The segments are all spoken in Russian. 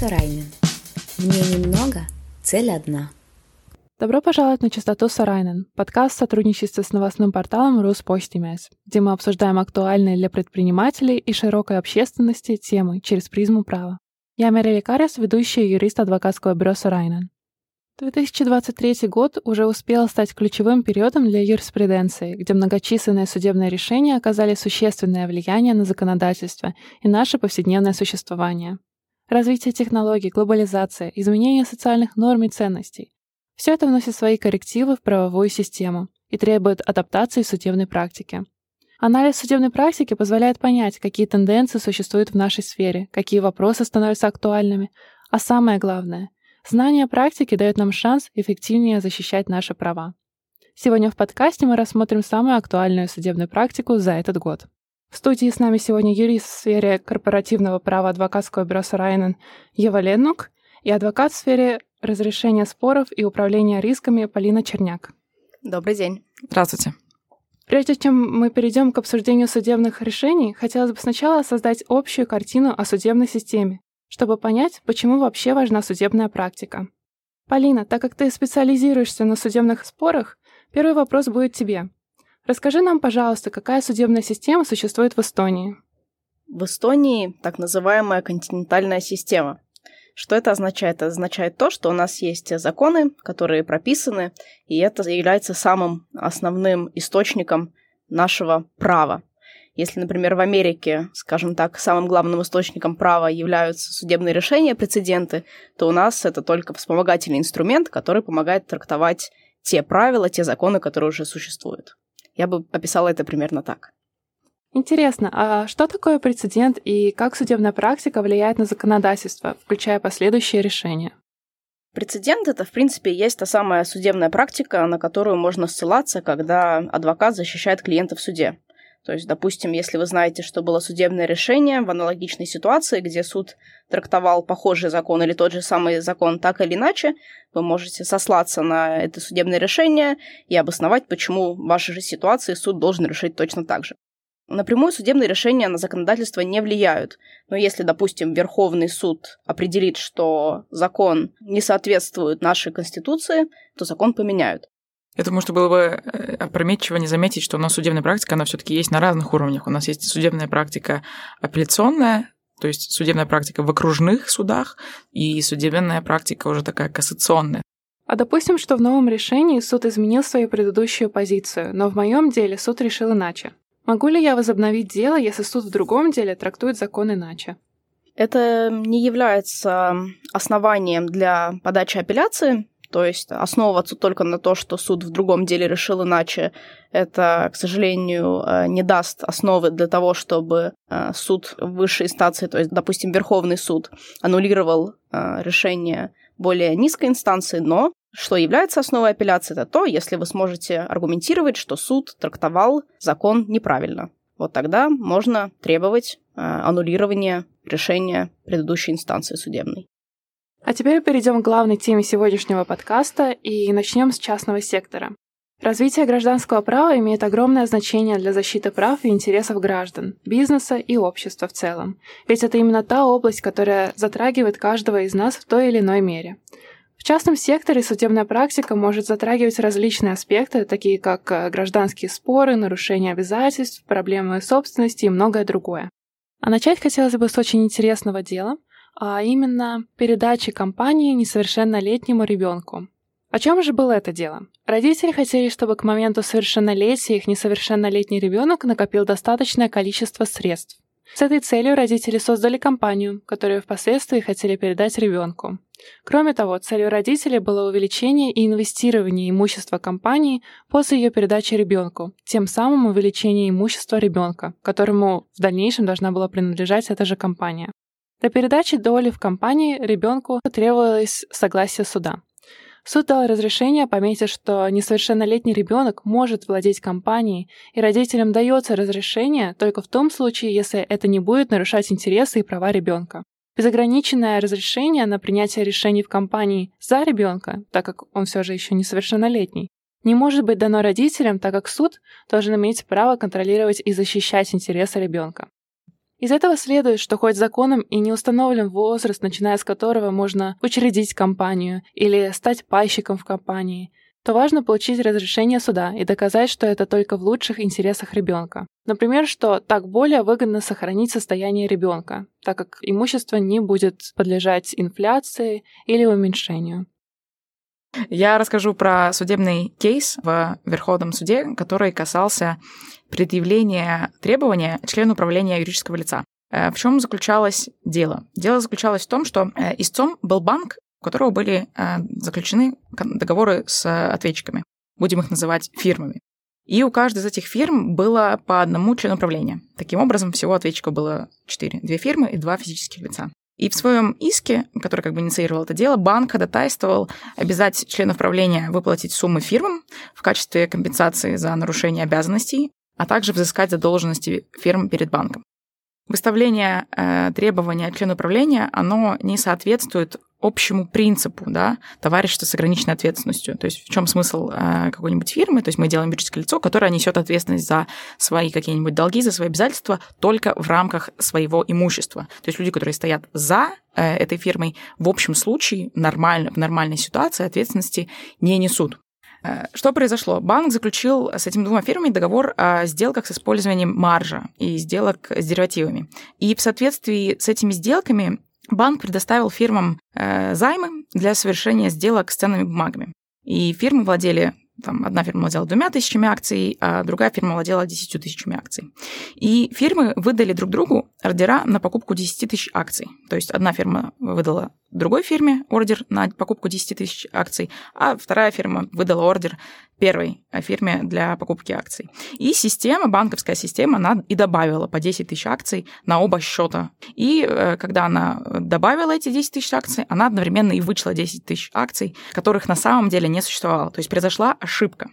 Сарайнин. Мне немного, цель одна. Добро пожаловать на частоту Сарайнен, подкаст в сотрудничестве с новостным порталом Руспостимес, где мы обсуждаем актуальные для предпринимателей и широкой общественности темы через призму права. Я Мерили Карес, ведущая юрист адвокатского бюро Сарайнен. 2023 год уже успел стать ключевым периодом для юриспруденции, где многочисленные судебные решения оказали существенное влияние на законодательство и наше повседневное существование. Развитие технологий, глобализация, изменение социальных норм и ценностей – все это вносит свои коррективы в правовую систему и требует адаптации судебной практики. Анализ судебной практики позволяет понять, какие тенденции существуют в нашей сфере, какие вопросы становятся актуальными, а самое главное – Знание практики дает нам шанс эффективнее защищать наши права. Сегодня в подкасте мы рассмотрим самую актуальную судебную практику за этот год. В студии с нами сегодня юрист в сфере корпоративного права адвокатского бюро Сарайнен Ева Леннук и адвокат в сфере разрешения споров и управления рисками Полина Черняк. Добрый день. Здравствуйте. Прежде чем мы перейдем к обсуждению судебных решений, хотелось бы сначала создать общую картину о судебной системе чтобы понять, почему вообще важна судебная практика. Полина, так как ты специализируешься на судебных спорах, первый вопрос будет тебе. Расскажи нам, пожалуйста, какая судебная система существует в Эстонии? В Эстонии так называемая континентальная система. Что это означает? Это означает то, что у нас есть законы, которые прописаны, и это является самым основным источником нашего права. Если, например, в Америке, скажем так, самым главным источником права являются судебные решения, прецеденты, то у нас это только вспомогательный инструмент, который помогает трактовать те правила, те законы, которые уже существуют. Я бы описала это примерно так. Интересно, а что такое прецедент и как судебная практика влияет на законодательство, включая последующие решения? Прецедент это, в принципе, есть та самая судебная практика, на которую можно ссылаться, когда адвокат защищает клиента в суде. То есть, допустим, если вы знаете, что было судебное решение в аналогичной ситуации, где суд трактовал похожий закон или тот же самый закон так или иначе, вы можете сослаться на это судебное решение и обосновать, почему в вашей же ситуации суд должен решить точно так же. Напрямую судебные решения на законодательство не влияют. Но если, допустим, Верховный суд определит, что закон не соответствует нашей Конституции, то закон поменяют. Я думаю, что было бы э, опрометчиво не заметить, что у нас судебная практика, она все таки есть на разных уровнях. У нас есть судебная практика апелляционная, то есть судебная практика в окружных судах и судебная практика уже такая кассационная. А допустим, что в новом решении суд изменил свою предыдущую позицию, но в моем деле суд решил иначе. Могу ли я возобновить дело, если суд в другом деле трактует закон иначе? Это не является основанием для подачи апелляции, то есть основываться только на то, что суд в другом деле решил иначе, это, к сожалению, э, не даст основы для того, чтобы э, суд высшей инстанции, то есть, допустим, Верховный суд, аннулировал э, решение более низкой инстанции, но что является основой апелляции, это то, если вы сможете аргументировать, что суд трактовал закон неправильно. Вот тогда можно требовать аннулирования решения предыдущей инстанции судебной. А теперь перейдем к главной теме сегодняшнего подкаста и начнем с частного сектора. Развитие гражданского права имеет огромное значение для защиты прав и интересов граждан, бизнеса и общества в целом. Ведь это именно та область, которая затрагивает каждого из нас в той или иной мере. В частном секторе судебная практика может затрагивать различные аспекты, такие как э, гражданские споры, нарушение обязательств, проблемы собственности и многое другое. А начать хотелось бы с очень интересного дела – а именно передачи компании несовершеннолетнему ребенку. О чем же было это дело? Родители хотели, чтобы к моменту совершеннолетия их несовершеннолетний ребенок накопил достаточное количество средств. С этой целью родители создали компанию, которую впоследствии хотели передать ребенку. Кроме того, целью родителей было увеличение и инвестирование имущества компании после ее передачи ребенку, тем самым увеличение имущества ребенка, которому в дальнейшем должна была принадлежать эта же компания. Для передачи доли в компании ребенку требовалось согласие суда. Суд дал разрешение, пометив, что несовершеннолетний ребенок может владеть компанией, и родителям дается разрешение только в том случае, если это не будет нарушать интересы и права ребенка. Безограниченное разрешение на принятие решений в компании за ребенка, так как он все же еще несовершеннолетний, не может быть дано родителям, так как суд должен иметь право контролировать и защищать интересы ребенка. Из этого следует, что хоть законом и не установлен возраст, начиная с которого можно учредить компанию или стать пайщиком в компании, то важно получить разрешение суда и доказать, что это только в лучших интересах ребенка. Например, что так более выгодно сохранить состояние ребенка, так как имущество не будет подлежать инфляции или уменьшению. Я расскажу про судебный кейс в Верховном суде, который касался предъявления требования члену управления юридического лица. Э, в чем заключалось дело? Дело заключалось в том, что э, истцом был банк, у которого были э, заключены договоры с ответчиками. Будем их называть фирмами. И у каждой из этих фирм было по одному члену управления. Таким образом, всего ответчиков было четыре. Две фирмы и два физических лица. И в своем иске, который как бы инициировал это дело, банк ходатайствовал обязать членов правления выплатить суммы фирмам в качестве компенсации за нарушение обязанностей, а также взыскать задолженности фирм перед банком. Выставление э, требования члена управления, оно не соответствует общему принципу, да, товарищества с ограниченной ответственностью. То есть в чем смысл э, какой-нибудь фирмы? То есть мы делаем юридическое лицо, которое несет ответственность за свои какие-нибудь долги, за свои обязательства только в рамках своего имущества. То есть люди, которые стоят за э, этой фирмой, в общем случае нормально, в нормальной ситуации ответственности не несут. Э, что произошло? Банк заключил с этими двумя фирмами договор о сделках с использованием маржа и сделок с деривативами. И в соответствии с этими сделками банк предоставил фирмам э, займы для совершения сделок с ценными бумагами. И фирмы владели там одна фирма владела двумя тысячами акций, а другая фирма владела десятью тысячами акций. И фирмы выдали друг другу ордера на покупку 10 тысяч акций. То есть одна фирма выдала другой фирме ордер на покупку 10 тысяч акций, а вторая фирма выдала ордер первой фирме для покупки акций. И система, банковская система, она и добавила по 10 тысяч акций на оба счета. И э, когда она добавила эти 10 тысяч акций, она одновременно и вычла 10 тысяч акций, которых на самом деле не существовало. То есть произошла ошибка.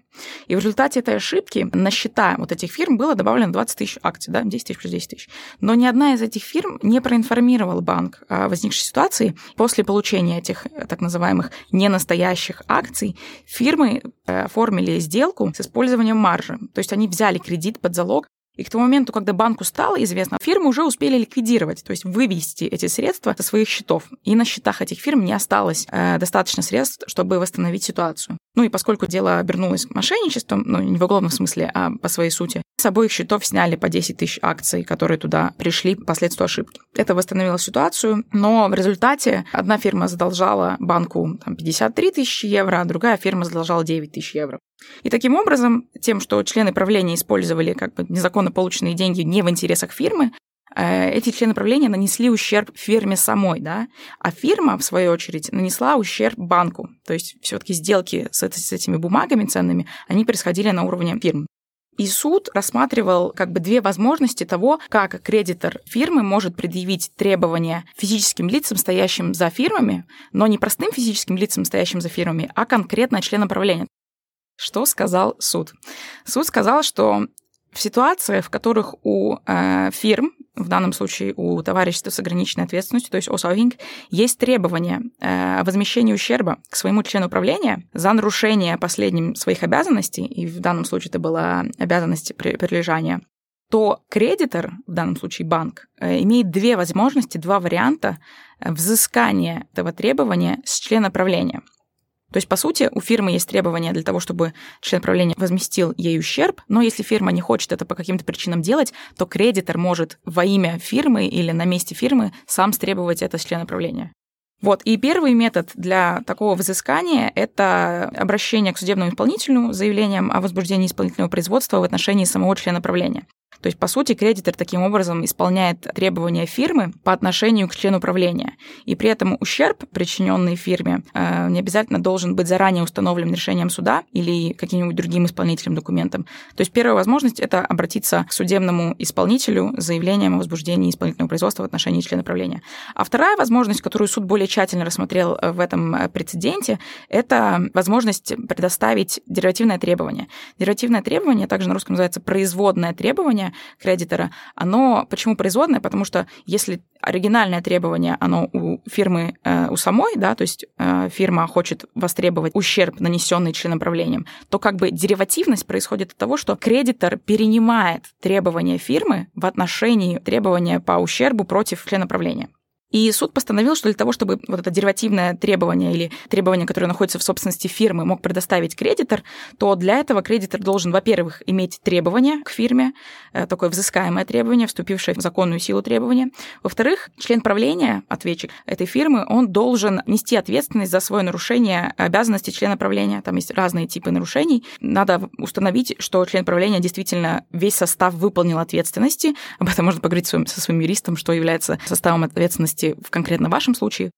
И в результате этой ошибки на счета вот этих фирм было добавлено 20 тысяч акций, да, 10 тысяч плюс 10 тысяч. Но ни одна из этих фирм не проинформировала банк о возникшей ситуации, После получения этих э, так называемых ненастоящих акций фирмы э, оформили сделку с использованием маржи. То есть они взяли кредит под залог, и к тому моменту, когда банку стало известно, фирмы уже успели ликвидировать, то есть вывести эти средства со своих счетов. И на счетах этих фирм не осталось э, достаточно средств, чтобы восстановить ситуацию. Ну и поскольку дело обернулось мошенничеством, ну не в уголовном смысле, а по своей сути, с обоих счетов сняли по 10 тысяч акций, которые туда пришли по следствию ошибки. Это восстановило ситуацию, но в результате одна фирма задолжала банку там, 53 тысячи евро, а другая фирма задолжала 9 тысяч евро. И таким образом, тем, что члены правления использовали как бы незаконно полученные деньги не в интересах фирмы, э, эти члены правления нанесли ущерб фирме самой, да, а фирма, в свою очередь, нанесла ущерб банку. То есть все-таки сделки с, с этими бумагами ценными, они происходили на уровне фирм. И суд рассматривал как бы две возможности того, как кредитор фирмы может предъявить требования физическим лицам, стоящим за фирмами, но не простым физическим лицам, стоящим за фирмами, а конкретно членам правления. Что сказал суд? Суд сказал, что в ситуациях, в которых у э, фирм, в данном случае у товарищества с ограниченной ответственностью, то есть ОСАВИНГ, есть требования э, возмещении ущерба к своему члену управления за нарушение последним своих обязанностей, и в данном случае это была обязанность прилежания, то кредитор, в данном случае банк, э, имеет две возможности, два варианта взыскания этого требования с члена правления – то есть, по сути, у фирмы есть требования для того, чтобы член правления возместил ей ущерб, но если фирма не хочет это по каким-то причинам делать, то кредитор может во имя фирмы или на месте фирмы сам стребовать это с члена правления. Вот. И первый метод для такого взыскания – это обращение к судебному исполнителю с заявлением о возбуждении исполнительного производства в отношении самого члена правления. То есть, по сути, кредитор таким образом исполняет требования фирмы по отношению к члену управления. И при этом ущерб, причиненный фирме, э, не обязательно должен быть заранее установлен решением суда или каким-нибудь другим исполнительным документом. То есть первая возможность – это обратиться к судебному исполнителю с заявлением о возбуждении исполнительного производства в отношении члена правления. А вторая возможность, которую суд более тщательно рассмотрел э, в этом э, прецеденте, это возможность предоставить деривативное требование. Деривативное требование, также на русском называется производное требование, требование кредитора, оно почему производное? Потому что если оригинальное требование, оно у фирмы, э, у самой, да, то есть э, фирма хочет востребовать ущерб, нанесенный членом правлением, то как бы деривативность происходит от того, что кредитор перенимает требования фирмы в отношении требования по ущербу против члена правления. И суд постановил, что для того, чтобы вот это деривативное требование или требование, которое находится в собственности фирмы, мог предоставить кредитор, то для этого кредитор должен, во-первых, иметь требование к фирме, э, такое взыскаемое требование, вступившее в законную силу требования. Во-вторых, член правления, ответчик этой фирмы, он должен нести ответственность за свое нарушение обязанностей члена правления. Там есть разные типы нарушений. Надо установить, что член правления действительно весь состав выполнил ответственности. Об этом можно поговорить со своим юристом, что является составом ответственности ответственности в конкретно вашем случае.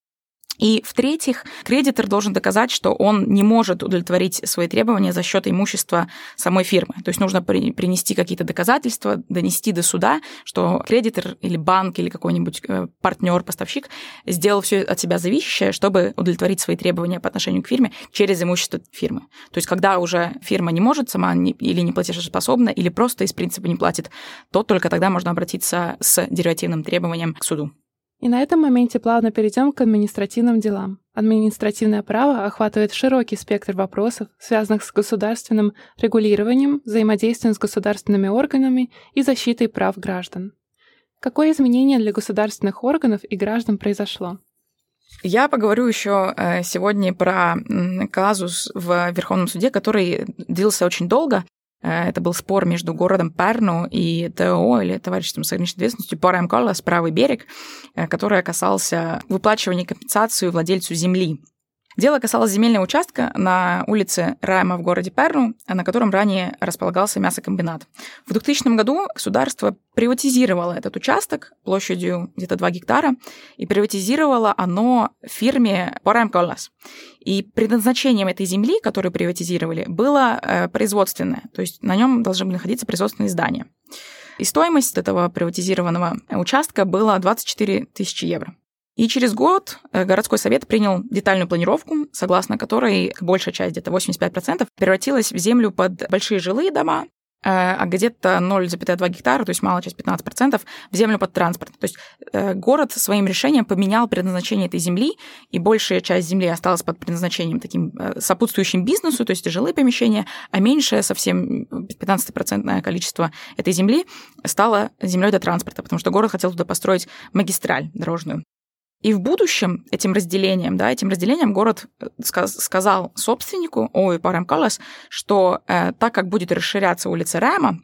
И в-третьих, кредитор должен доказать, что он не может удовлетворить свои требования за счет имущества самой фирмы. То есть нужно принести какие-то доказательства, донести до суда, что кредитор или банк или какой-нибудь э, партнер, поставщик сделал все от себя зависящее, чтобы удовлетворить свои требования по отношению к фирме через имущество фирмы. То есть когда уже фирма не может сама или не платежеспособна, или просто из принципа не платит, то только тогда можно обратиться с деривативным требованием к суду. И на этом моменте плавно перейдем к административным делам. Административное право охватывает широкий спектр вопросов, связанных с государственным регулированием, взаимодействием с государственными органами и защитой прав граждан. Какое изменение для государственных органов и граждан произошло? Я поговорю еще э, сегодня про казус в Верховном суде, который длился очень долго. Э, это был спор между городом Перну и ТО, или Товариществом с ограниченной ответственностью, Парам Калас, правый берег, э, который касался выплачивания компенсации владельцу земли. Дело касалось земельного участка на улице Райма в городе Перну, на котором ранее располагался мясокомбинат. В 2000 году государство приватизировало этот участок площадью где-то 2 гектара, и приватизировало оно фирме Порайм Коллас. И предназначением этой земли, которую приватизировали, было э, производственное, то есть на нем должны были находиться производственные здания. И стоимость этого приватизированного участка была 24 тысячи евро. И через год э, городской совет принял детальную планировку, согласно которой большая часть, где-то 85%, превратилась в землю под большие жилые дома, э, а где-то 0,2 гектара, то есть малая часть 15%, в землю под транспорт. То есть э, город своим решением поменял предназначение этой земли, и большая часть земли осталась под предназначением таким сопутствующим бизнесу, то есть жилые помещения, а меньшее совсем 15% количество этой земли стало землей для транспорта, потому что город хотел туда построить магистраль дорожную. И в будущем этим разделением, да, этим разделением город э, сказал собственнику, ой, Парам Калас, что э, так как будет расширяться улица Рама,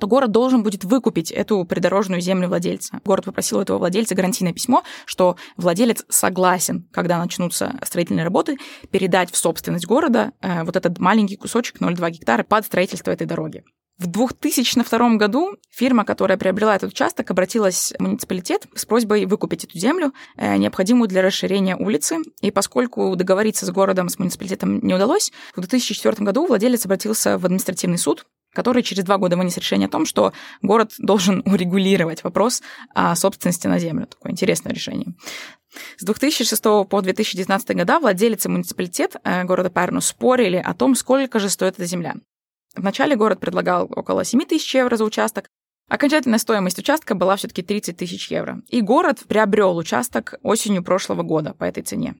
то город должен будет выкупить эту придорожную землю владельца. Город попросил у этого владельца гарантийное письмо, что владелец согласен, когда начнутся строительные работы, передать в собственность города э, вот этот маленький кусочек 0,2 гектара под строительство этой дороги. В 2002 году фирма, которая приобрела этот участок, обратилась в муниципалитет с просьбой выкупить эту землю, э, необходимую для расширения улицы. И поскольку договориться с городом, с муниципалитетом не удалось, в 2004 году владелец обратился в административный суд, который через два года вынес решение о том, что город должен урегулировать вопрос о собственности на землю. Такое интересное решение. С 2006 по 2019 года владелец и муниципалитет э, города Парну спорили о том, сколько же стоит эта земля. Вначале город предлагал около 7 тысяч евро за участок, Окончательная стоимость участка была все-таки 30 тысяч евро. И город приобрел участок осенью прошлого года по этой цене.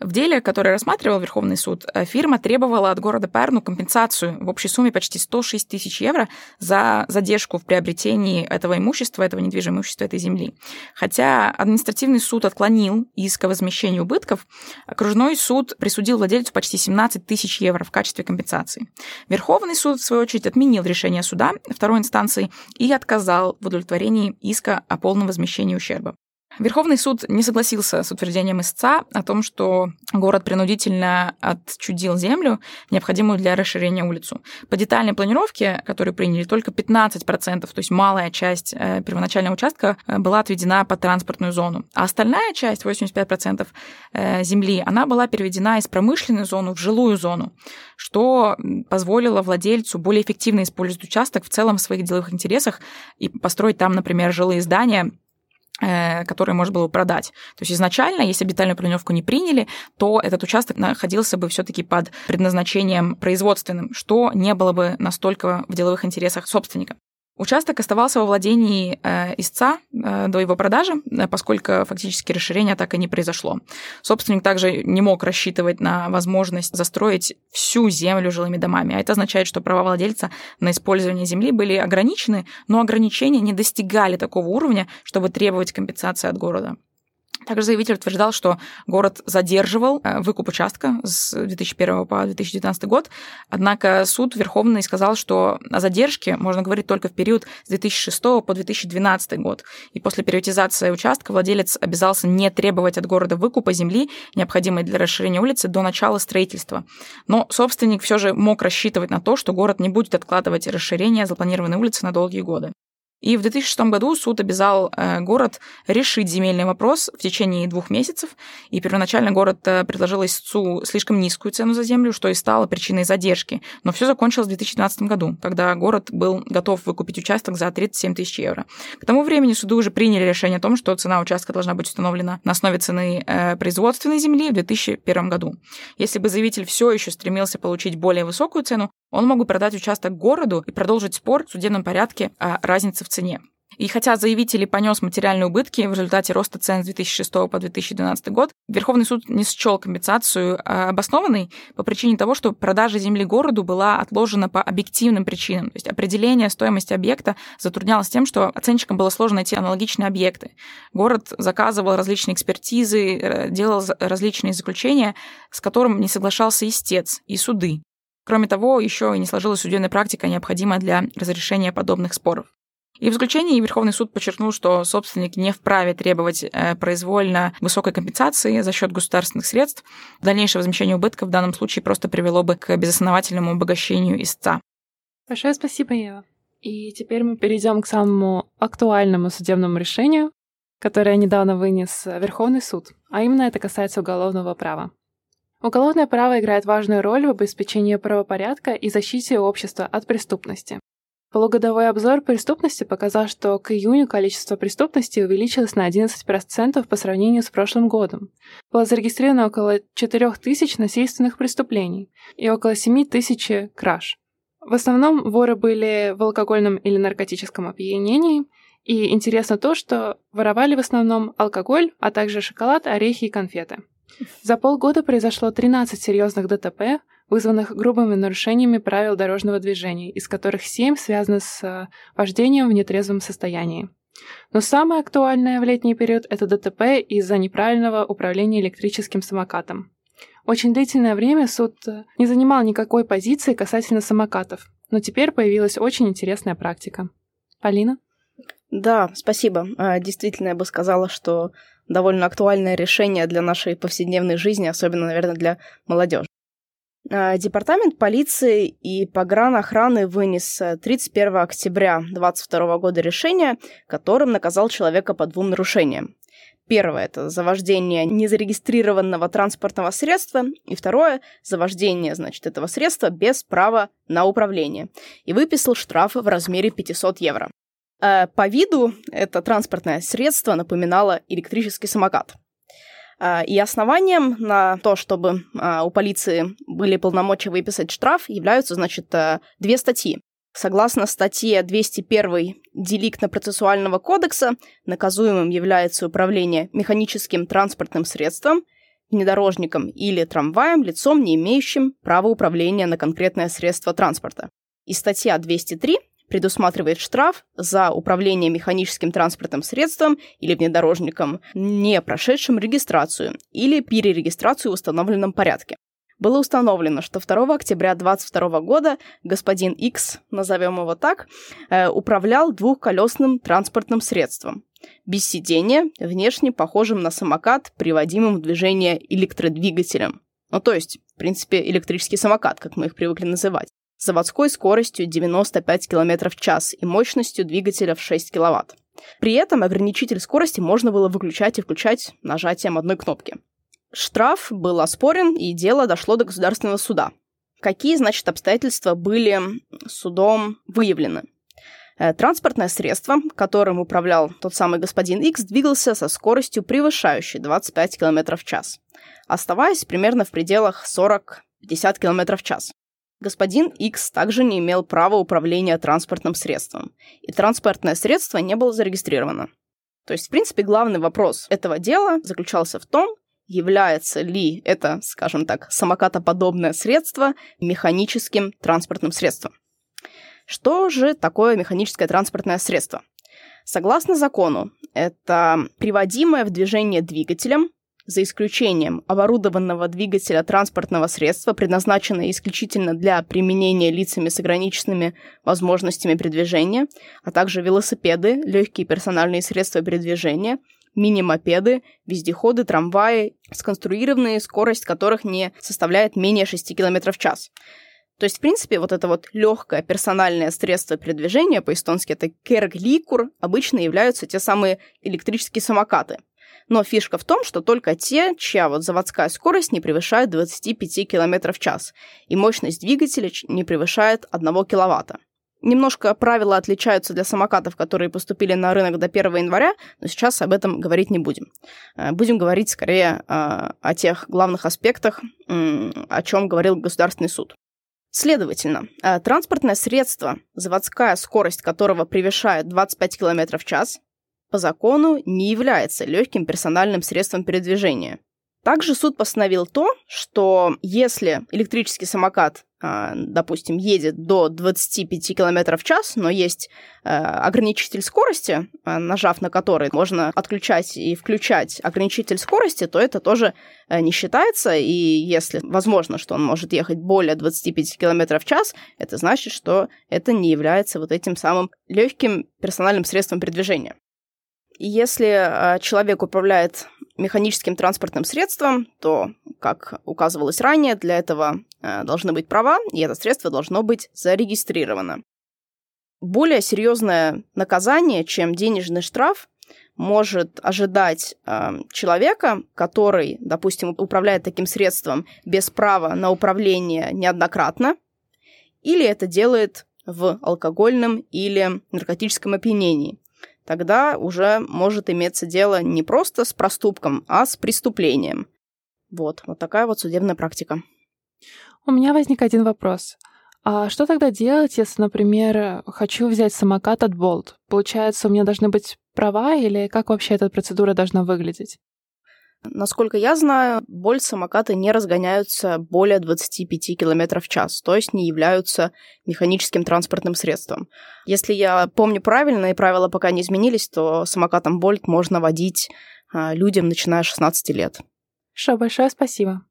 В деле, которое рассматривал Верховный суд, э, фирма требовала от города Перну компенсацию в общей сумме почти 106 тысяч евро за задержку в приобретении этого имущества, этого недвижимого имущества, этой земли. Хотя административный суд отклонил иск о возмещении убытков, окружной суд присудил владельцу почти 17 тысяч евро в качестве компенсации. Верховный суд, в свою очередь, отменил решение суда второй инстанции и отказал в удовлетворении иска о полном возмещении ущерба. Верховный суд не согласился с утверждением истца о том, что город принудительно отчудил землю, необходимую для расширения улицу. По детальной планировке, которую приняли, только 15%, то есть малая часть э, первоначального участка э, была отведена под транспортную зону. А остальная часть, 85% э, земли, она была переведена из промышленной зоны в жилую зону, что позволило владельцу более эффективно использовать участок в целом в своих деловых интересах и построить там, например, жилые здания, Э, который можно было продать. То есть изначально, если бы детальную планировку не приняли, то этот участок находился бы все-таки под предназначением производственным, что не было бы настолько в деловых интересах собственника. Участок оставался во владении э, истца э, до его продажи, э, поскольку фактически расширение так и не произошло. Собственник также не мог рассчитывать на возможность застроить всю землю жилыми домами, а это означает, что права владельца на использование земли были ограничены, но ограничения не достигали такого уровня, чтобы требовать компенсации от города. Также заявитель утверждал, что город задерживал э, выкуп участка с 2001 по 2019 год, однако суд Верховный сказал, что о задержке можно говорить только в период с 2006 по 2012 год. И после приватизации участка владелец обязался не требовать от города выкупа земли, необходимой для расширения улицы, до начала строительства. Но собственник все же мог рассчитывать на то, что город не будет откладывать расширение запланированной улицы на долгие годы. И в 2006 году суд обязал э, город решить земельный вопрос в течение двух месяцев. И первоначально город э, предложил истцу слишком низкую цену за землю, что и стало причиной задержки. Но все закончилось в 2012 году, когда город был готов выкупить участок за 37 тысяч евро. К тому времени суды уже приняли решение о том, что цена участка должна быть установлена на основе цены э, производственной земли в 2001 году. Если бы заявитель все еще стремился получить более высокую цену, он мог бы продать участок городу и продолжить спор в судебном порядке о разнице в цене. И хотя заявитель понес материальные убытки в результате роста цен с 2006 по 2012 год, Верховный суд не счел компенсацию а, обоснованной по причине того, что продажа земли городу была отложена по объективным причинам. То есть определение стоимости объекта затруднялось тем, что оценщикам было сложно найти аналогичные объекты. Город заказывал различные экспертизы, э, делал различные заключения, с которым не соглашался истец и суды. Кроме того, еще и не сложилась судебная практика, необходимая для разрешения подобных споров. И в заключении Верховный суд подчеркнул, что собственник не вправе требовать э, произвольно высокой компенсации за счет государственных средств. Дальнейшее возмещение убытков в данном случае просто привело бы к безосновательному обогащению истца. Большое спасибо, Ева. И теперь мы перейдем к самому актуальному судебному решению, которое недавно вынес Верховный суд, а именно это касается уголовного права. Уголовное право играет важную роль в обеспечении правопорядка и защите общества от преступности. Полугодовой обзор преступности показал, что к июню количество преступности увеличилось на 11% по сравнению с прошлым годом. Было зарегистрировано около 4 тысяч насильственных преступлений и около 7 тысяч краж. В основном воры были в алкогольном или наркотическом опьянении, и интересно то, что воровали в основном алкоголь, а также шоколад, орехи и конфеты. За полгода произошло 13 серьезных ДТП, вызванных грубыми нарушениями правил дорожного движения, из которых 7 связаны с э, вождением в нетрезвом состоянии. Но самое актуальное в летний период – это ДТП из-за неправильного управления электрическим самокатом. Очень длительное время суд э, не занимал никакой позиции касательно самокатов, но теперь появилась очень интересная практика. Полина? Да, спасибо. А, действительно, я бы сказала, что довольно актуальное решение для нашей повседневной жизни, особенно, наверное, для молодежи. А, департамент полиции и погранохраны вынес 31 октября 2022 года решение, которым наказал человека по двум нарушениям. Первое – это за вождение незарегистрированного транспортного средства, и второе – за вождение, значит, этого средства без права на управление. И выписал штраф в размере 500 евро. Э, по виду это транспортное средство напоминало электрический самокат. Э, и основанием на то, чтобы э, у полиции были полномочия выписать штраф, являются, значит, две статьи. Согласно статье 201 Деликтно-процессуального кодекса, наказуемым является управление механическим транспортным средством, внедорожником или трамваем лицом, не имеющим права управления на конкретное средство транспорта. И статья 203 предусматривает штраф за управление механическим транспортным средством или внедорожником, не прошедшим регистрацию или перерегистрацию в установленном порядке. Было установлено, что 2 октября 2022 года господин X, назовем его так, э, управлял двухколесным транспортным средством без сидения, внешне похожим на самокат, приводимым в движение электродвигателем. Ну, то есть, в принципе, электрический самокат, как мы их привыкли называть заводской скоростью 95 км в час и мощностью двигателя в 6 кВт. При этом ограничитель скорости можно было выключать и включать нажатием одной кнопки. Штраф был оспорен, и дело дошло до государственного суда. Какие, значит, обстоятельства были судом выявлены? Э, транспортное средство, которым управлял тот самый господин X, двигался со скоростью, превышающей 25 км в час, оставаясь примерно в пределах 40-50 км в час. Господин X также не имел права управления транспортным средством, и транспортное средство не было зарегистрировано. То есть, в принципе, главный вопрос этого дела заключался в том, является ли это, скажем так, самокатоподобное средство механическим транспортным средством. Что же такое механическое транспортное средство? Согласно закону, это приводимое в движение двигателем, за исключением оборудованного двигателя транспортного средства, предназначенного исключительно для применения лицами с ограниченными возможностями передвижения, а также велосипеды, легкие персональные средства передвижения, мини-мопеды, вездеходы, трамваи, сконструированные, скорость которых не составляет менее 6 км в час. То есть, в принципе, вот это вот легкое персональное средство передвижения, по-эстонски это кергликур, обычно являются те самые электрические самокаты. Но фишка в том, что только те, чья вот заводская скорость не превышает 25 км в час, и мощность двигателя не превышает 1 киловатта. Немножко правила отличаются для самокатов, которые поступили на рынок до 1 января, но сейчас об этом говорить не будем. Э, будем говорить скорее э, о тех главных аспектах, о чем говорил Государственный суд. Следовательно, э, транспортное средство, заводская скорость которого превышает 25 км в час, по закону не является легким персональным средством передвижения. Также суд постановил то, что если электрический самокат, а, допустим, едет до 25 км в час, но есть а, ограничитель скорости, а, нажав на который можно отключать и включать ограничитель скорости, то это тоже не считается, и если возможно, что он может ехать более 25 км в час, это значит, что это не является вот этим самым легким персональным средством передвижения. Если человек управляет механическим транспортным средством, то, как указывалось ранее, для этого э, должны быть права, и это средство должно быть зарегистрировано. Более серьезное наказание, чем денежный штраф, может ожидать э, человека, который, допустим, управляет таким средством без права на управление неоднократно, или это делает в алкогольном или наркотическом опьянении тогда уже может иметься дело не просто с проступком, а с преступлением. Вот, вот такая вот судебная практика. У меня возник один вопрос. А что тогда делать, если, например, хочу взять самокат от Bolt? Получается, у меня должны быть права или как вообще эта процедура должна выглядеть? Насколько я знаю, боль самокаты не разгоняются более 25 км в час, то есть не являются механическим транспортным средством. Если я помню правильно, и правила пока не изменились, то самокатом Bolt можно водить а, людям, начиная с 16 лет. Хорошо, большое спасибо.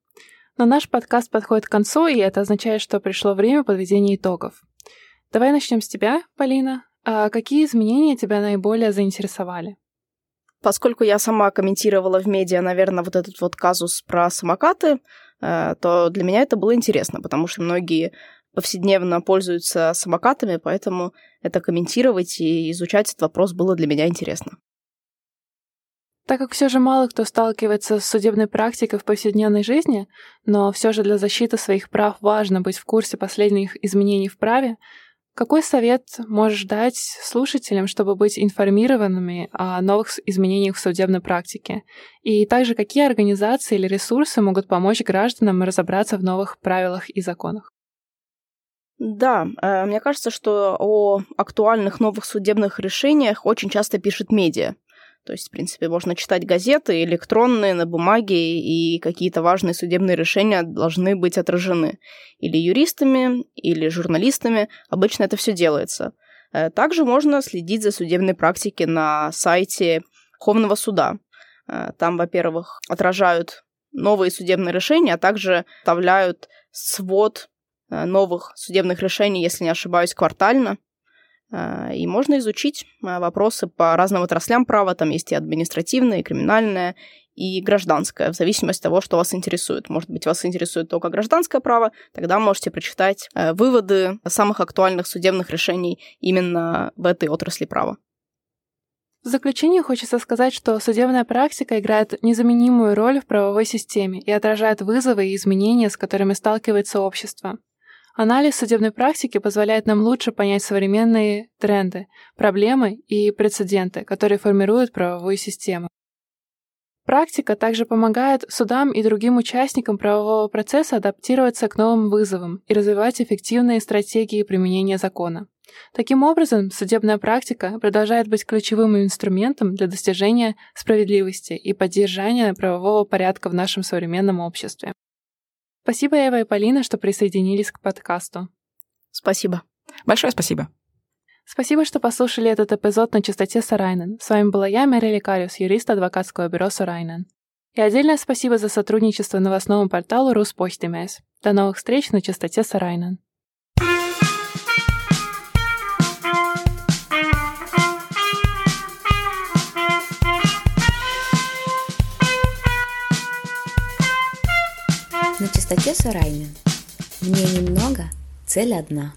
Но наш подкаст подходит к концу, и это означает, что пришло время подведения итогов. Давай начнем с тебя, Полина. А какие изменения тебя наиболее заинтересовали? Поскольку я сама комментировала в медиа, наверное, вот этот вот казус про самокаты, э, то для меня это было интересно, потому что многие повседневно пользуются самокатами, поэтому это комментировать и изучать этот вопрос было для меня интересно. Так как все же мало кто сталкивается с судебной практикой в повседневной жизни, но все же для защиты своих прав важно быть в курсе последних изменений в праве, какой совет можешь дать слушателям, чтобы быть информированными о новых изменениях в судебной практике? И также какие организации или ресурсы могут помочь гражданам разобраться в новых правилах и законах? Да, э, мне кажется, что о актуальных новых судебных решениях очень часто пишет медиа. То есть, в принципе, можно читать газеты электронные на бумаге, и какие-то важные судебные решения должны быть отражены или юристами, или журналистами. Обычно это все делается. Э, также можно следить за судебной практикой на сайте Верховного суда. Э, там, во-первых, отражают новые судебные решения, а также вставляют свод э, новых судебных решений, если не ошибаюсь, квартально. А, и можно изучить а, вопросы по разным отраслям права. Там есть и административное, и криминальное, и гражданское, в зависимости от того, что вас интересует. Может быть, вас интересует только гражданское право, тогда можете прочитать э, выводы самых актуальных судебных решений именно в этой отрасли права. В заключение хочется сказать, что судебная практика играет незаменимую роль в правовой системе и отражает вызовы и изменения, с которыми сталкивается общество. Анализ судебной практики позволяет нам лучше понять современные тренды, проблемы и прецеденты, которые формируют правовую систему. Практика также помогает судам и другим участникам правового процесса адаптироваться к новым вызовам и развивать эффективные стратегии применения закона. Таким образом, судебная практика продолжает быть ключевым инструментом для достижения справедливости и поддержания правового порядка в нашем современном обществе. Спасибо, Эва и Полина, что присоединились к подкасту. Спасибо. Большое спасибо. Спасибо, что послушали этот эпизод на частоте Сарайнен. С вами была я, Мэри Лекариус, юрист адвокатского бюро Сарайнен. И отдельное спасибо за сотрудничество новостному порталу Руспочтимес. До новых встреч на частоте Сарайнен. На частоте Сарайнен. Мне немного, цель одна.